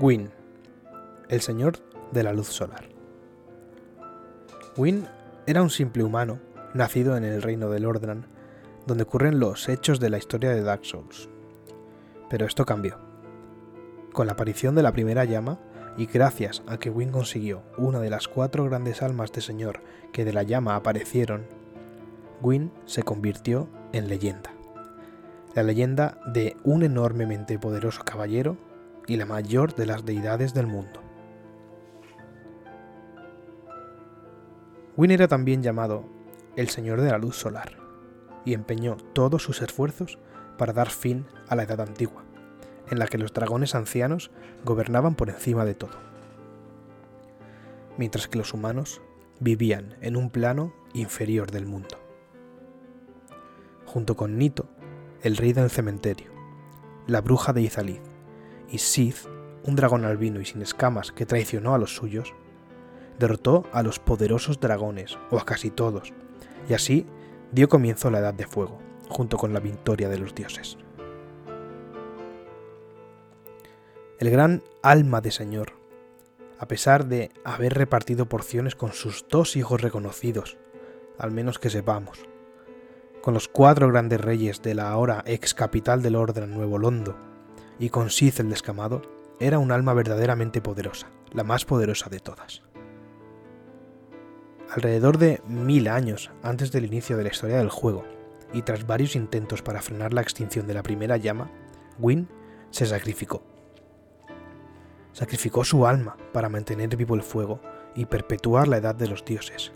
Gwyn, el señor de la luz solar. Gwyn era un simple humano nacido en el reino de Lordran, donde ocurren los hechos de la historia de Dark Souls. Pero esto cambió. Con la aparición de la primera llama, y gracias a que Gwyn consiguió una de las cuatro grandes almas de Señor que de la llama aparecieron, Gwyn se convirtió en leyenda. La leyenda de un enormemente poderoso caballero y la mayor de las deidades del mundo. Gwyn era también llamado el Señor de la Luz Solar y empeñó todos sus esfuerzos para dar fin a la Edad Antigua, en la que los dragones ancianos gobernaban por encima de todo, mientras que los humanos vivían en un plano inferior del mundo. Junto con Nito, el rey del cementerio, la bruja de Izalith y Sith, un dragón albino y sin escamas que traicionó a los suyos, derrotó a los poderosos dragones, o a casi todos, y así dio comienzo la Edad de Fuego, junto con la victoria de los dioses. El gran alma de Señor, a pesar de haber repartido porciones con sus dos hijos reconocidos, al menos que sepamos, con los cuatro grandes reyes de la ahora ex capital del orden Nuevo Londo, y con Sith el descamado, era un alma verdaderamente poderosa, la más poderosa de todas. Alrededor de mil años antes del inicio de la historia del juego, y tras varios intentos para frenar la extinción de la primera llama, Gwyn se sacrificó. Sacrificó su alma para mantener vivo el fuego y perpetuar la edad de los dioses,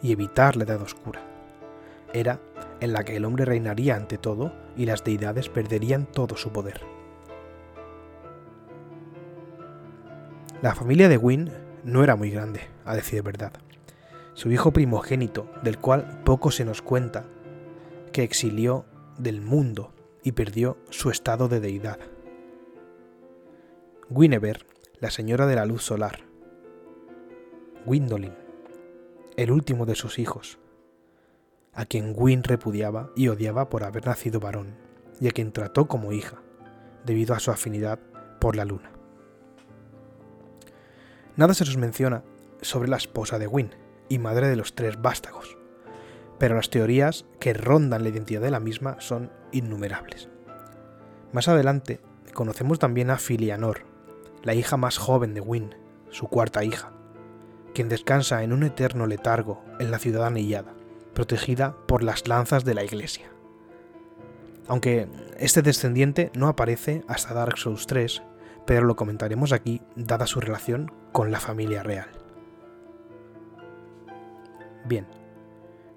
y evitar la edad oscura. Era en la que el hombre reinaría ante todo y las deidades perderían todo su poder. La familia de Gwyn no era muy grande, a decir verdad. Su hijo primogénito, del cual poco se nos cuenta, que exilió del mundo y perdió su estado de deidad. Guinevere, la señora de la luz solar. Gwendolyn, el último de sus hijos, a quien Gwyn repudiaba y odiaba por haber nacido varón, y a quien trató como hija, debido a su afinidad por la luna. Nada se nos menciona sobre la esposa de Gwyn y madre de los tres vástagos, pero las teorías que rondan la identidad de la misma son innumerables. Más adelante conocemos también a Filianor, la hija más joven de Gwyn, su cuarta hija, quien descansa en un eterno letargo en la ciudad anillada, protegida por las lanzas de la iglesia. Aunque este descendiente no aparece hasta Dark Souls 3, pero lo comentaremos aquí dada su relación con la familia real. Bien,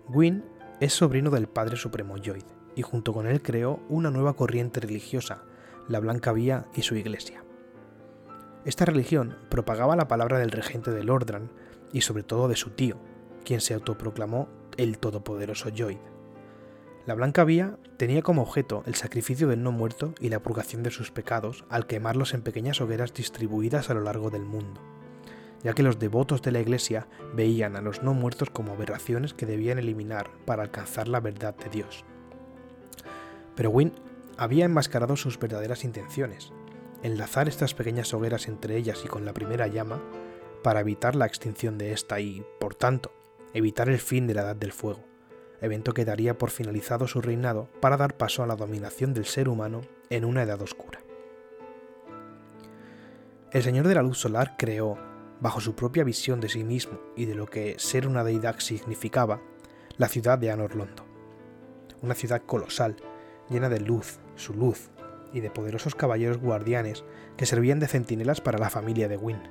Gwyn es sobrino del Padre Supremo Lloyd, y junto con él creó una nueva corriente religiosa, la Blanca Vía y su iglesia. Esta religión propagaba la palabra del regente de Lordran y sobre todo de su tío, quien se autoproclamó el todopoderoso Lloyd. La Blanca Vía tenía como objeto el sacrificio del no muerto y la purgación de sus pecados al quemarlos en pequeñas hogueras distribuidas a lo largo del mundo, ya que los devotos de la Iglesia veían a los no muertos como aberraciones que debían eliminar para alcanzar la verdad de Dios. Pero Wynne había enmascarado sus verdaderas intenciones, enlazar estas pequeñas hogueras entre ellas y con la primera llama, para evitar la extinción de esta y, por tanto, evitar el fin de la Edad del Fuego, evento que daría por finalizado su reinado para dar paso a la dominación del ser humano en una Edad Oscura. El Señor de la Luz Solar creó, bajo su propia visión de sí mismo y de lo que ser una deidad significaba, la ciudad de Anor Londo. Una ciudad colosal, llena de luz, su luz, y de poderosos caballeros guardianes que servían de centinelas para la familia de Wynne.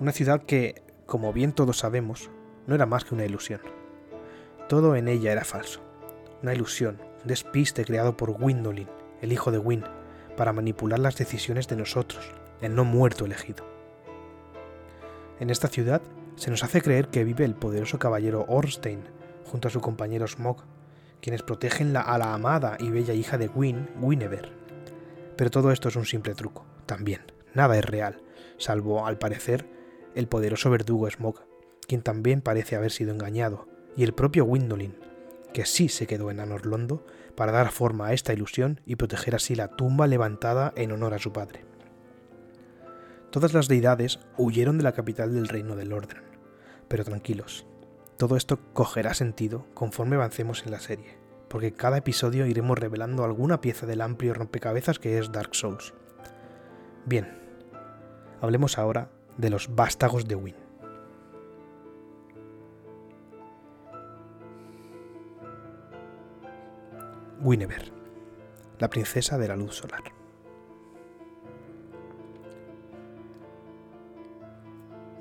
Una ciudad que, como bien todos sabemos, no era más que una ilusión. Todo en ella era falso. Una ilusión, un despiste creado por Gwendolyn, el hijo de Wynne, para manipular las decisiones de nosotros, el no muerto elegido. En esta ciudad se nos hace creer que vive el poderoso caballero Orstein junto a su compañero Smog, quienes protegen a la amada y bella hija de Gwyn, Guinevere. Pero todo esto es un simple truco, también, nada es real, salvo, al parecer, el poderoso verdugo Smog, quien también parece haber sido engañado, y el propio Windolin, que sí se quedó en Anorlondo para dar forma a esta ilusión y proteger así la tumba levantada en honor a su padre. Todas las deidades huyeron de la capital del reino del orden. Pero tranquilos, todo esto cogerá sentido conforme avancemos en la serie, porque cada episodio iremos revelando alguna pieza del amplio rompecabezas que es Dark Souls. Bien, hablemos ahora de los vástagos de Wynn. Guinevere, la princesa de la luz solar.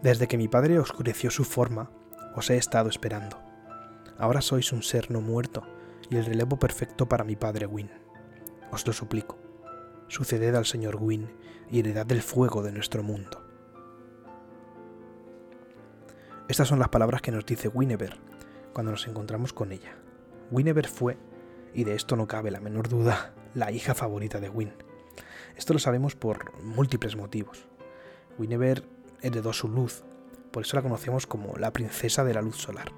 Desde que mi padre oscureció su forma, os he estado esperando. Ahora sois un ser no muerto y el relevo perfecto para mi padre Win. Os lo suplico. Suceded al señor Win y heredad del fuego de nuestro mundo. Estas son las palabras que nos dice Guinevere cuando nos encontramos con ella. Guinevere fue, y de esto no cabe la menor duda, la hija favorita de Win. Esto lo sabemos por múltiples motivos. Guinevere heredó su luz, por eso la conocemos como la princesa de la luz solar.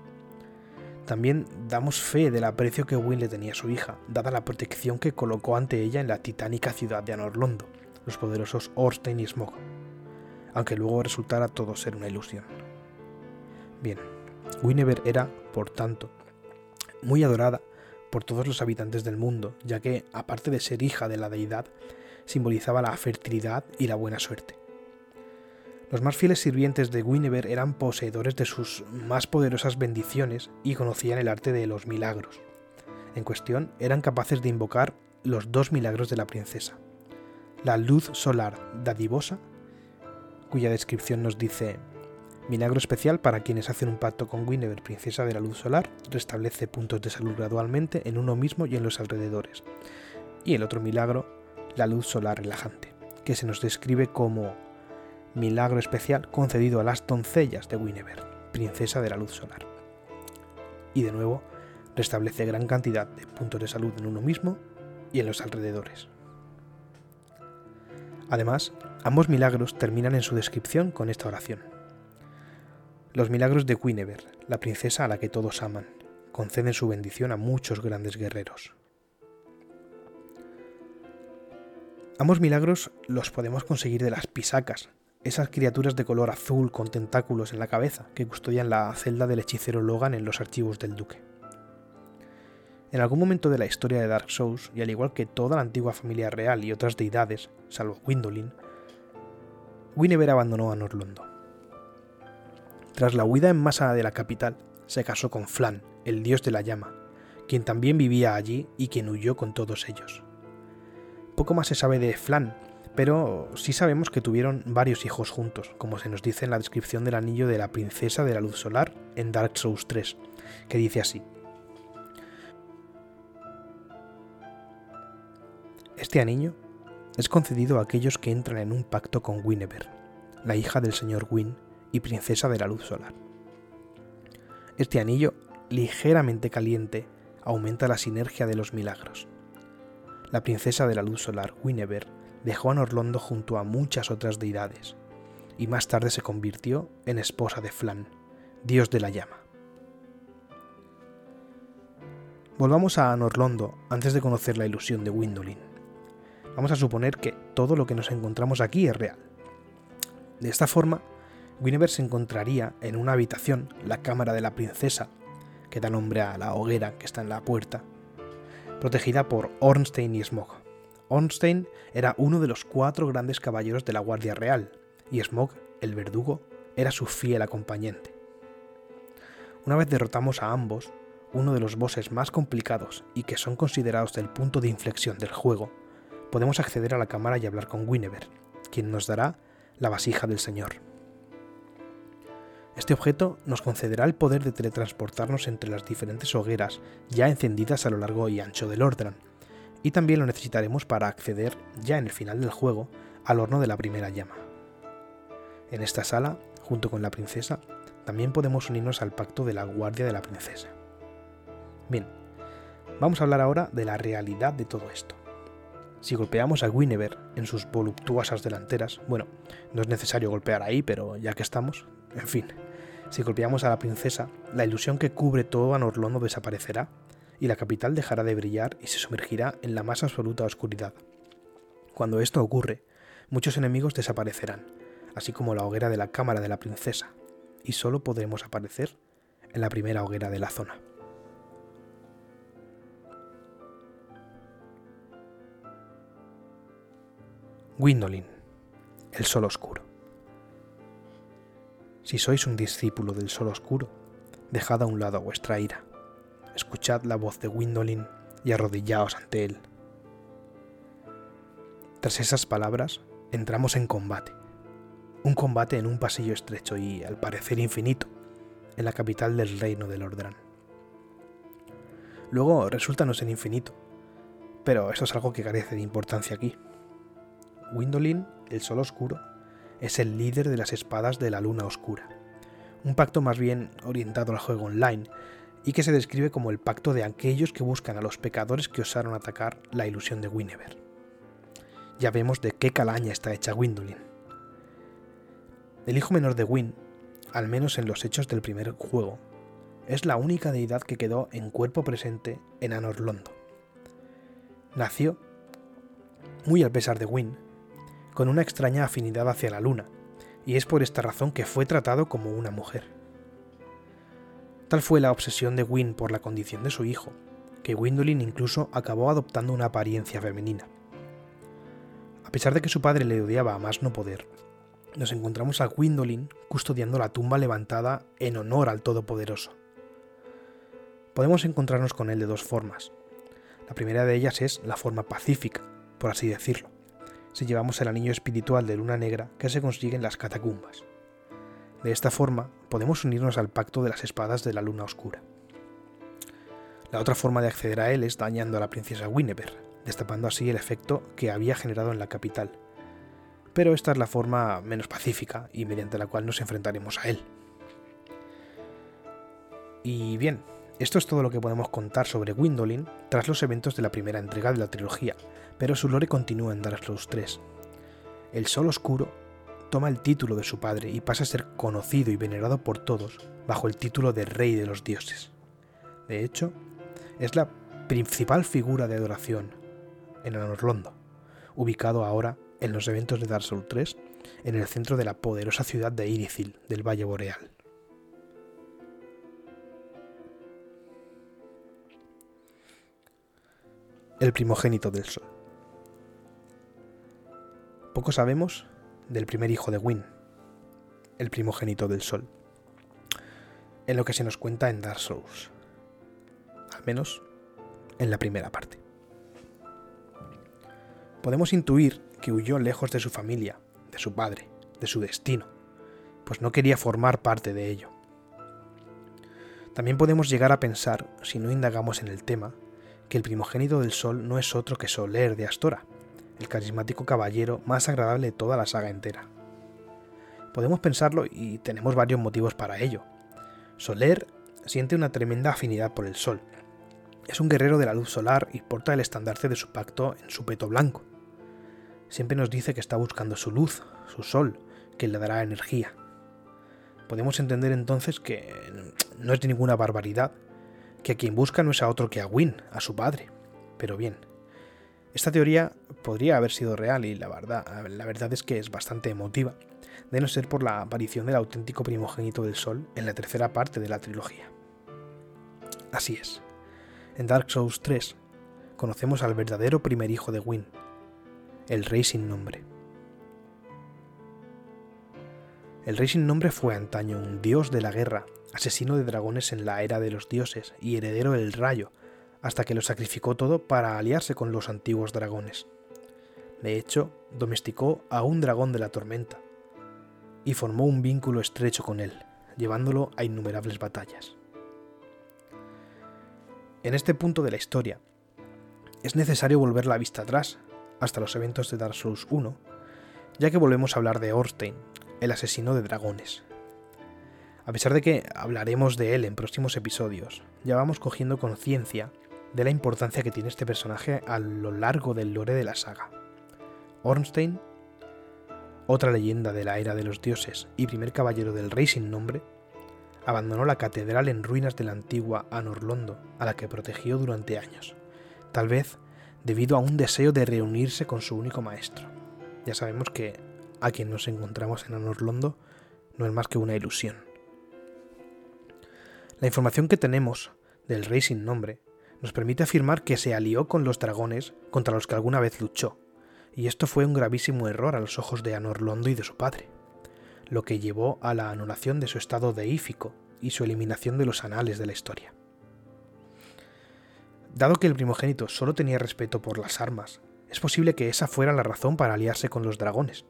También damos fe del aprecio que Win le tenía a su hija, dada la protección que colocó ante ella en la titánica ciudad de Anorlondo, los poderosos Orstein y Smog, aunque luego resultara todo ser una ilusión. Bien, Guinevere era, por tanto, muy adorada por todos los habitantes del mundo, ya que, aparte de ser hija de la deidad, simbolizaba la fertilidad y la buena suerte. Los más fieles sirvientes de Guinevere eran poseedores de sus más poderosas bendiciones y conocían el arte de los milagros. En cuestión, eran capaces de invocar los dos milagros de la princesa. La luz solar dadivosa, cuya descripción nos dice Milagro especial para quienes hacen un pacto con Guinevere, princesa de la luz solar, restablece puntos de salud gradualmente en uno mismo y en los alrededores. Y el otro milagro, la luz solar relajante, que se nos describe como milagro especial concedido a las doncellas de Guinevere, princesa de la luz solar. Y de nuevo, restablece gran cantidad de puntos de salud en uno mismo y en los alrededores. Además, ambos milagros terminan en su descripción con esta oración. Los milagros de Guinevere, la princesa a la que todos aman, conceden su bendición a muchos grandes guerreros. Ambos milagros los podemos conseguir de las pisacas, esas criaturas de color azul con tentáculos en la cabeza que custodian la celda del hechicero Logan en los archivos del duque. En algún momento de la historia de Dark Souls, y al igual que toda la antigua familia real y otras deidades, salvo Gwendolyn, Guinevere abandonó a Norlondo. Tras la huida en masa de la capital, se casó con Flan, el dios de la llama, quien también vivía allí y quien huyó con todos ellos. Poco más se sabe de Flan, pero sí sabemos que tuvieron varios hijos juntos, como se nos dice en la descripción del anillo de la princesa de la luz solar en Dark Souls 3, que dice así. Este anillo es concedido a aquellos que entran en un pacto con Guinevere, la hija del señor Gwyn, y princesa de la luz solar. Este anillo, ligeramente caliente, aumenta la sinergia de los milagros. La princesa de la luz solar, Guinevere, dejó a Norlondo junto a muchas otras deidades, y más tarde se convirtió en esposa de Flan, dios de la llama. Volvamos a Norlondo antes de conocer la ilusión de Windolin. Vamos a suponer que todo lo que nos encontramos aquí es real. De esta forma, Guinevere se encontraría en una habitación, la cámara de la princesa, que da nombre a la hoguera que está en la puerta, protegida por Ornstein y Smog. Ornstein era uno de los cuatro grandes caballeros de la Guardia Real, y Smog, el verdugo, era su fiel acompañante. Una vez derrotamos a ambos, uno de los bosses más complicados y que son considerados el punto de inflexión del juego, podemos acceder a la cámara y hablar con Guinevere, quien nos dará la vasija del Señor. Este objeto nos concederá el poder de teletransportarnos entre las diferentes hogueras ya encendidas a lo largo y ancho del Ordran, y también lo necesitaremos para acceder, ya en el final del juego, al horno de la primera llama. En esta sala, junto con la princesa, también podemos unirnos al pacto de la guardia de la princesa. Bien, vamos a hablar ahora de la realidad de todo esto. Si golpeamos a Guinevere en sus voluptuosas delanteras, bueno, no es necesario golpear ahí, pero ya que estamos, en fin, si golpeamos a la princesa, la ilusión que cubre todo a Norlondo desaparecerá y la capital dejará de brillar y se sumergirá en la más absoluta oscuridad. Cuando esto ocurre, muchos enemigos desaparecerán, así como la hoguera de la cámara de la princesa, y solo podremos aparecer en la primera hoguera de la zona. Gwendolyn, el sol oscuro. Si sois un discípulo del sol oscuro, dejad a un lado vuestra ira, escuchad la voz de Gwendolyn y arrodillaos ante él. Tras esas palabras, entramos en combate. Un combate en un pasillo estrecho y, al parecer infinito, en la capital del reino de Lordran. Luego resulta no ser infinito, pero eso es algo que carece de importancia aquí. Windolin, el Sol Oscuro, es el líder de las espadas de la Luna Oscura, un pacto más bien orientado al juego online y que se describe como el pacto de aquellos que buscan a los pecadores que osaron atacar la ilusión de Guinevere ya vemos de qué calaña está hecha Gwendolyn. El hijo menor de Win, al menos en los hechos del primer juego, es la única deidad que quedó en cuerpo presente en Anor Londo. Nació, muy al pesar de Win, con una extraña afinidad hacia la luna, y es por esta razón que fue tratado como una mujer. Tal fue la obsesión de Win por la condición de su hijo, que Gwendolyn incluso acabó adoptando una apariencia femenina. A pesar de que su padre le odiaba a más no poder, nos encontramos a Gwendolyn custodiando la tumba levantada en honor al Todopoderoso. Podemos encontrarnos con él de dos formas. La primera de ellas es la forma pacífica, por así decirlo, si llevamos el anillo espiritual de Luna Negra que se consigue en las catacumbas. De esta forma, podemos unirnos al pacto de las espadas de la Luna Oscura. La otra forma de acceder a él es dañando a la princesa Guinevere, destapando así el efecto que había generado en la capital. Pero esta es la forma menos pacífica y mediante la cual nos enfrentaremos a él. Y bien, esto es todo lo que podemos contar sobre Gwendolyn tras los eventos de la primera entrega de la trilogía, pero su lore continúa en Dark Souls 3. El Sol Oscuro toma el título de su padre y pasa a ser conocido y venerado por todos bajo el título de Rey de los Dioses. De hecho, es la principal figura de adoración en Anorlondo, ubicado ahora en los eventos de Dark Souls 3 en el centro de la poderosa ciudad de Irithil del Valle Boreal. El primogénito del Sol. Poco sabemos del primer hijo de Wynn, el primogénito del Sol, en lo que se nos cuenta en Dark Souls, al menos en la primera parte podemos intuir que huyó lejos de su familia, de su padre, de su destino, pues no quería formar parte de ello. También podemos llegar a pensar, si no indagamos en el tema, que el primogénito del Sol no es otro que Soler de Astora, el carismático caballero más agradable de toda la saga entera. Podemos pensarlo y tenemos varios motivos para ello. Soler siente una tremenda afinidad por el Sol. Es un guerrero de la luz solar y porta el estandarte de su pacto en su peto blanco siempre nos dice que está buscando su luz, su sol, que le dará energía. Podemos entender entonces que no es de ninguna barbaridad, que a quien busca no es a otro que a Win, a su padre. Pero bien, esta teoría podría haber sido real y la verdad, la verdad es que es bastante emotiva, de no ser por la aparición del auténtico primogénito del Sol en la tercera parte de la trilogía. Así es, en Dark Souls 3 conocemos al verdadero primer hijo de Win, el rey sin nombre. El rey sin nombre fue antaño un dios de la guerra, asesino de dragones en la era de los dioses y heredero del rayo, hasta que lo sacrificó todo para aliarse con los antiguos dragones. De hecho, domesticó a un dragón de la tormenta y formó un vínculo estrecho con él, llevándolo a innumerables batallas. En este punto de la historia, es necesario volver la vista atrás hasta los eventos de Dark Souls 1, ya que volvemos a hablar de Orstein, el asesino de dragones. A pesar de que hablaremos de él en próximos episodios, ya vamos cogiendo conciencia de la importancia que tiene este personaje a lo largo del lore de la saga. Ornstein, otra leyenda de la era de los dioses y primer caballero del rey sin nombre, abandonó la catedral en ruinas de la antigua Anorlondo, a la que protegió durante años, tal vez debido a un deseo de reunirse con su único maestro. Ya sabemos que a quien nos encontramos en Anorlondo no es más que una ilusión. La información que tenemos del rey sin nombre nos permite afirmar que se alió con los dragones contra los que alguna vez luchó, y esto fue un gravísimo error a los ojos de Anorlondo y de su padre, lo que llevó a la anulación de su estado deífico y su eliminación de los anales de la historia. Dado que el primogénito solo tenía respeto por las armas, es posible que esa fuera la razón para aliarse con los dragones.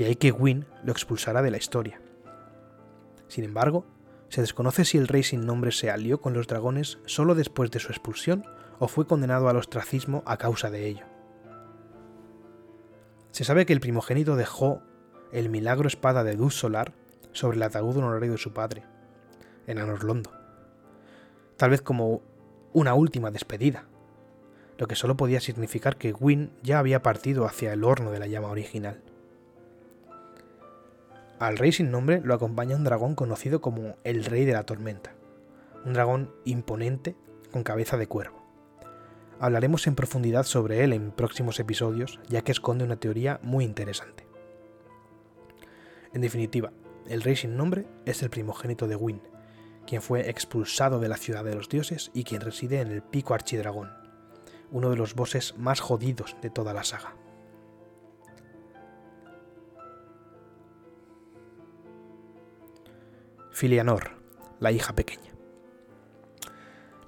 De ahí que Gwyn lo expulsara de la historia. Sin embargo, se desconoce si el rey sin nombre se alió con los dragones solo después de su expulsión o fue condenado al ostracismo a causa de ello. Se sabe que el primogénito dejó el milagro espada de Duz Solar sobre el ataúd honorario de su padre, en Anorlondo, tal vez como una última despedida, lo que solo podía significar que Gwyn ya había partido hacia el horno de la llama original. Al rey sin nombre lo acompaña un dragón conocido como el Rey de la Tormenta, un dragón imponente con cabeza de cuervo. Hablaremos en profundidad sobre él en próximos episodios, ya que esconde una teoría muy interesante. En definitiva, el rey sin nombre es el primogénito de Wynn, quien fue expulsado de la ciudad de los dioses y quien reside en el Pico Archidragón, uno de los bosses más jodidos de toda la saga. Filianor, la hija pequeña.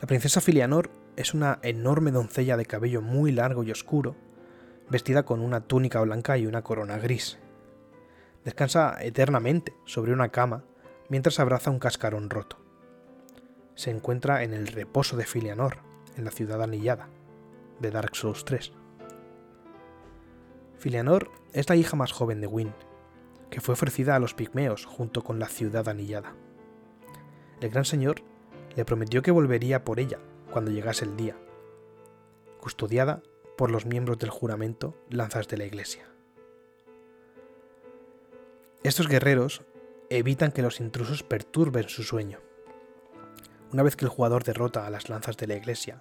La princesa Filianor es una enorme doncella de cabello muy largo y oscuro, vestida con una túnica blanca y una corona gris. Descansa eternamente sobre una cama mientras abraza un cascarón roto. Se encuentra en el reposo de Filianor, en la ciudad anillada, de Dark Souls 3. Filianor es la hija más joven de Wynn, que fue ofrecida a los pigmeos junto con la ciudad anillada. El gran señor le prometió que volvería por ella cuando llegase el día, custodiada por los miembros del juramento lanzas de la iglesia. Estos guerreros evitan que los intrusos perturben su sueño. Una vez que el jugador derrota a las lanzas de la iglesia,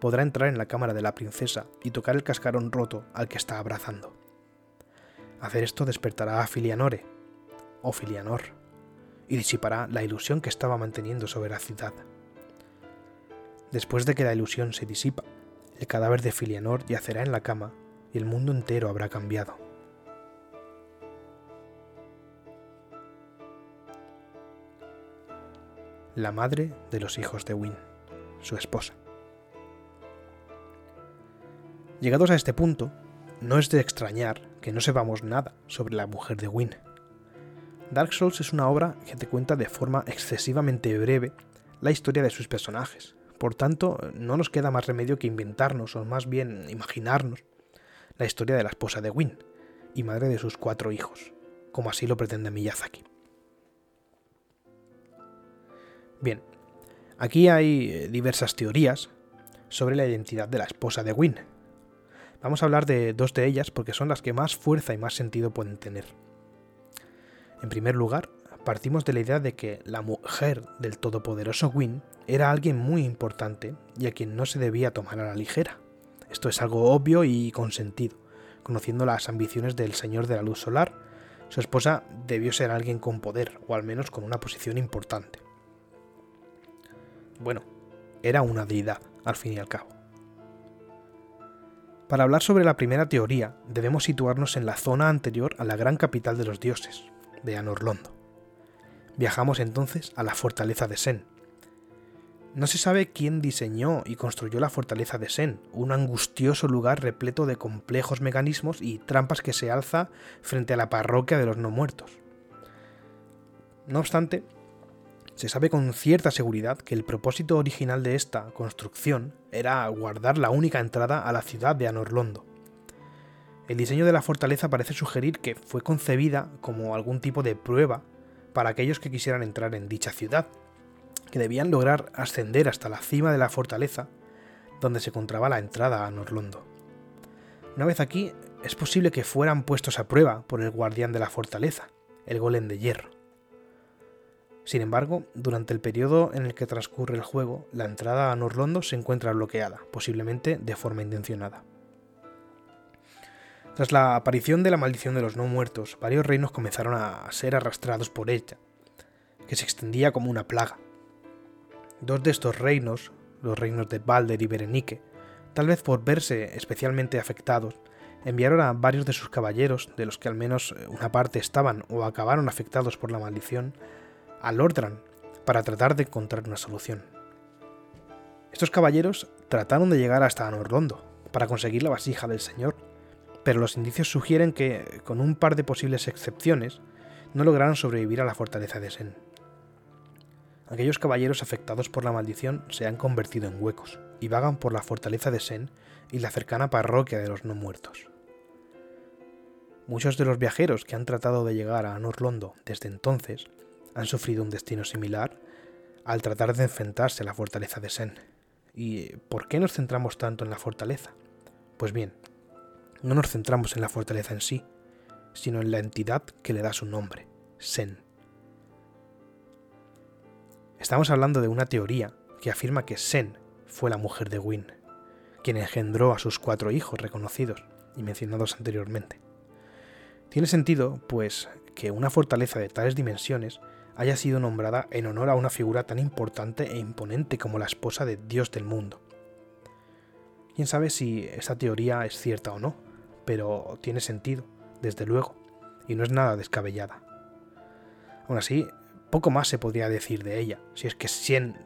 podrá entrar en la cámara de la princesa y tocar el cascarón roto al que está abrazando. Hacer esto despertará a Filianore, o Filianor, y disipará la ilusión que estaba manteniendo sobre la ciudad. Después de que la ilusión se disipa, el cadáver de Filianor yacerá en la cama y el mundo entero habrá cambiado. La madre de los hijos de Wynne, su esposa. Llegados a este punto, no es de extrañar que no sepamos nada sobre la mujer de Wynne. Dark Souls es una obra que te cuenta de forma excesivamente breve la historia de sus personajes. Por tanto, no nos queda más remedio que inventarnos, o más bien imaginarnos, la historia de la esposa de Wynne y madre de sus cuatro hijos, como así lo pretende Miyazaki. Bien, aquí hay diversas teorías sobre la identidad de la esposa de Wynne, Vamos a hablar de dos de ellas porque son las que más fuerza y más sentido pueden tener. En primer lugar, partimos de la idea de que la mujer del todopoderoso Wynn era alguien muy importante y a quien no se debía tomar a la ligera. Esto es algo obvio y con sentido. Conociendo las ambiciones del Señor de la Luz Solar, su esposa debió ser alguien con poder, o al menos con una posición importante. Bueno, era una deidad, al fin y al cabo. Para hablar sobre la primera teoría, debemos situarnos en la zona anterior a la gran capital de los dioses, de Anorlondo. Viajamos entonces a la fortaleza de Sen. No se sabe quién diseñó y construyó la fortaleza de Sen, un angustioso lugar repleto de complejos mecanismos y trampas que se alza frente a la parroquia de los no muertos. No obstante, se sabe con cierta seguridad que el propósito original de esta construcción era guardar la única entrada a la ciudad de Anorlondo. El diseño de la fortaleza parece sugerir que fue concebida como algún tipo de prueba para aquellos que quisieran entrar en dicha ciudad, que debían lograr ascender hasta la cima de la fortaleza donde se encontraba la entrada a Anorlondo. Una vez aquí, es posible que fueran puestos a prueba por el guardián de la fortaleza, el golem de hierro. Sin embargo, durante el periodo en el que transcurre el juego, la entrada a Norlondo se encuentra bloqueada, posiblemente de forma intencionada. Tras la aparición de la maldición de los no muertos, varios reinos comenzaron a ser arrastrados por ella, que se extendía como una plaga. Dos de estos reinos, los reinos de Balder y Berenique, tal vez por verse especialmente afectados, enviaron a varios de sus caballeros, de los que al menos una parte estaban o acabaron afectados por la maldición, a Lordran para tratar de encontrar una solución. Estos caballeros trataron de llegar hasta Anorlondo para conseguir la vasija del Señor, pero los indicios sugieren que, con un par de posibles excepciones, no lograron sobrevivir a la fortaleza de Sen. Aquellos caballeros afectados por la maldición se han convertido en huecos y vagan por la fortaleza de Sen y la cercana parroquia de los no muertos. Muchos de los viajeros que han tratado de llegar a Norlondo desde entonces han sufrido un destino similar al tratar de enfrentarse a la fortaleza de Sen. ¿Y por qué nos centramos tanto en la fortaleza? Pues bien, no nos centramos en la fortaleza en sí, sino en la entidad que le da su nombre, Sen. Estamos hablando de una teoría que afirma que Sen fue la mujer de Wynne, quien engendró a sus cuatro hijos reconocidos y mencionados anteriormente. Tiene sentido, pues, que una fortaleza de tales dimensiones haya sido nombrada en honor a una figura tan importante e imponente como la esposa de Dios del mundo. Quién sabe si esta teoría es cierta o no, pero tiene sentido, desde luego, y no es nada descabellada. Aún así, poco más se podría decir de ella, si es que Sien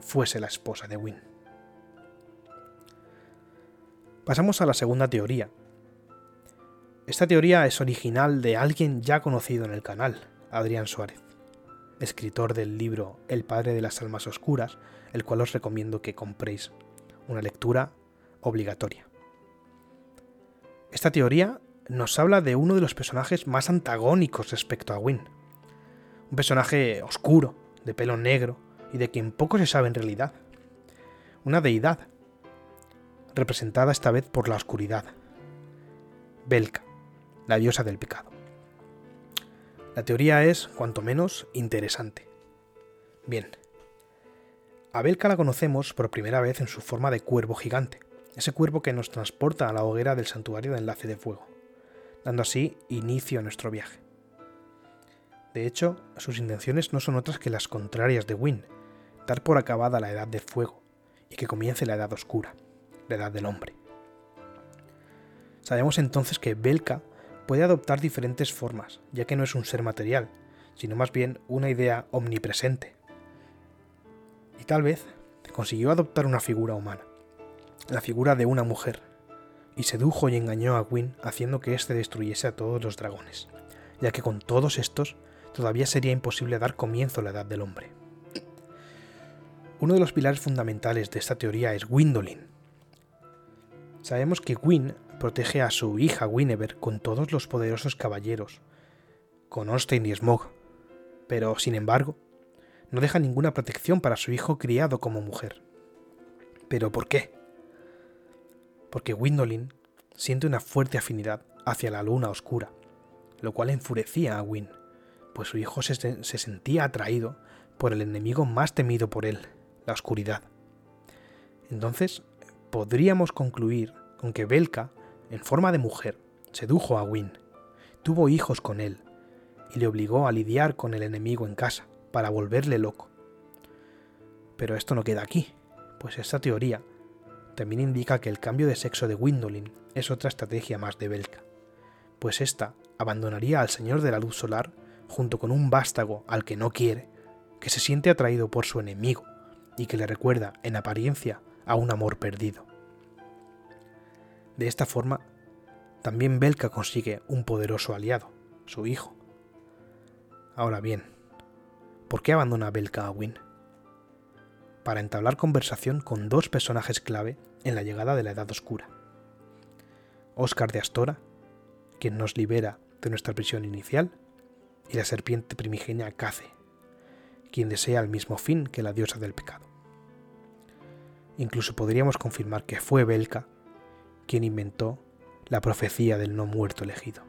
fuese la esposa de Win. Pasamos a la segunda teoría. Esta teoría es original de alguien ya conocido en el canal, Adrián Suárez, escritor del libro El Padre de las Almas Oscuras, el cual os recomiendo que compréis, una lectura obligatoria. Esta teoría nos habla de uno de los personajes más antagónicos respecto a Wynne. Un personaje oscuro, de pelo negro y de quien poco se sabe en realidad. Una deidad, representada esta vez por la oscuridad. Belka, la diosa del pecado. La teoría es, cuanto menos, interesante. Bien, a Belka la conocemos por primera vez en su forma de cuervo gigante, ese cuervo que nos transporta a la hoguera del santuario de enlace de fuego, dando así inicio a nuestro viaje. De hecho, sus intenciones no son otras que las contrarias de Wynne, dar por acabada la edad de fuego y que comience la edad oscura, la edad del hombre. Sabemos entonces que Belka puede adoptar diferentes formas, ya que no es un ser material, sino más bien una idea omnipresente. Y tal vez consiguió adoptar una figura humana la figura de una mujer, y sedujo y engañó a Gwyn haciendo que éste destruyese a todos los dragones, ya que con todos estos todavía sería imposible dar comienzo a la edad del hombre. Uno de los pilares fundamentales de esta teoría es Gwendolyn. Sabemos que Gwyn protege a su hija Guinevere con todos los poderosos caballeros, con Orstein y Smog, pero sin embargo, no deja ninguna protección para su hijo criado como mujer. ¿Pero por qué? Porque Gwendolyn siente una fuerte afinidad hacia la luna oscura, lo cual enfurecía a Win, pues su hijo se, se, sentía atraído por el enemigo más temido por él, la oscuridad. Entonces, podríamos concluir con que Belka, en forma de mujer, sedujo a Win, tuvo hijos con él y le obligó a lidiar con el enemigo en casa para volverle loco. Pero esto no queda aquí, pues esta teoría también indica que el cambio de sexo de Gwendolyn es otra estrategia más de Belka, pues ésta abandonaría al Señor de la Luz Solar junto con un vástago al que no quiere, que se siente atraído por su enemigo y que le recuerda, en apariencia, a un amor perdido. De esta forma, también Belka consigue un poderoso aliado, su hijo. Ahora bien, ¿por qué abandona Belka a Win? Para entablar conversación con dos personajes clave en la llegada de la Edad Oscura. Oscar de Astora, quien nos libera de nuestra prisión inicial, y la serpiente primigenia Cace, quien desea el mismo fin que la diosa del pecado. Incluso podríamos confirmar que fue Belka quien inventó la profecía del no muerto elegido.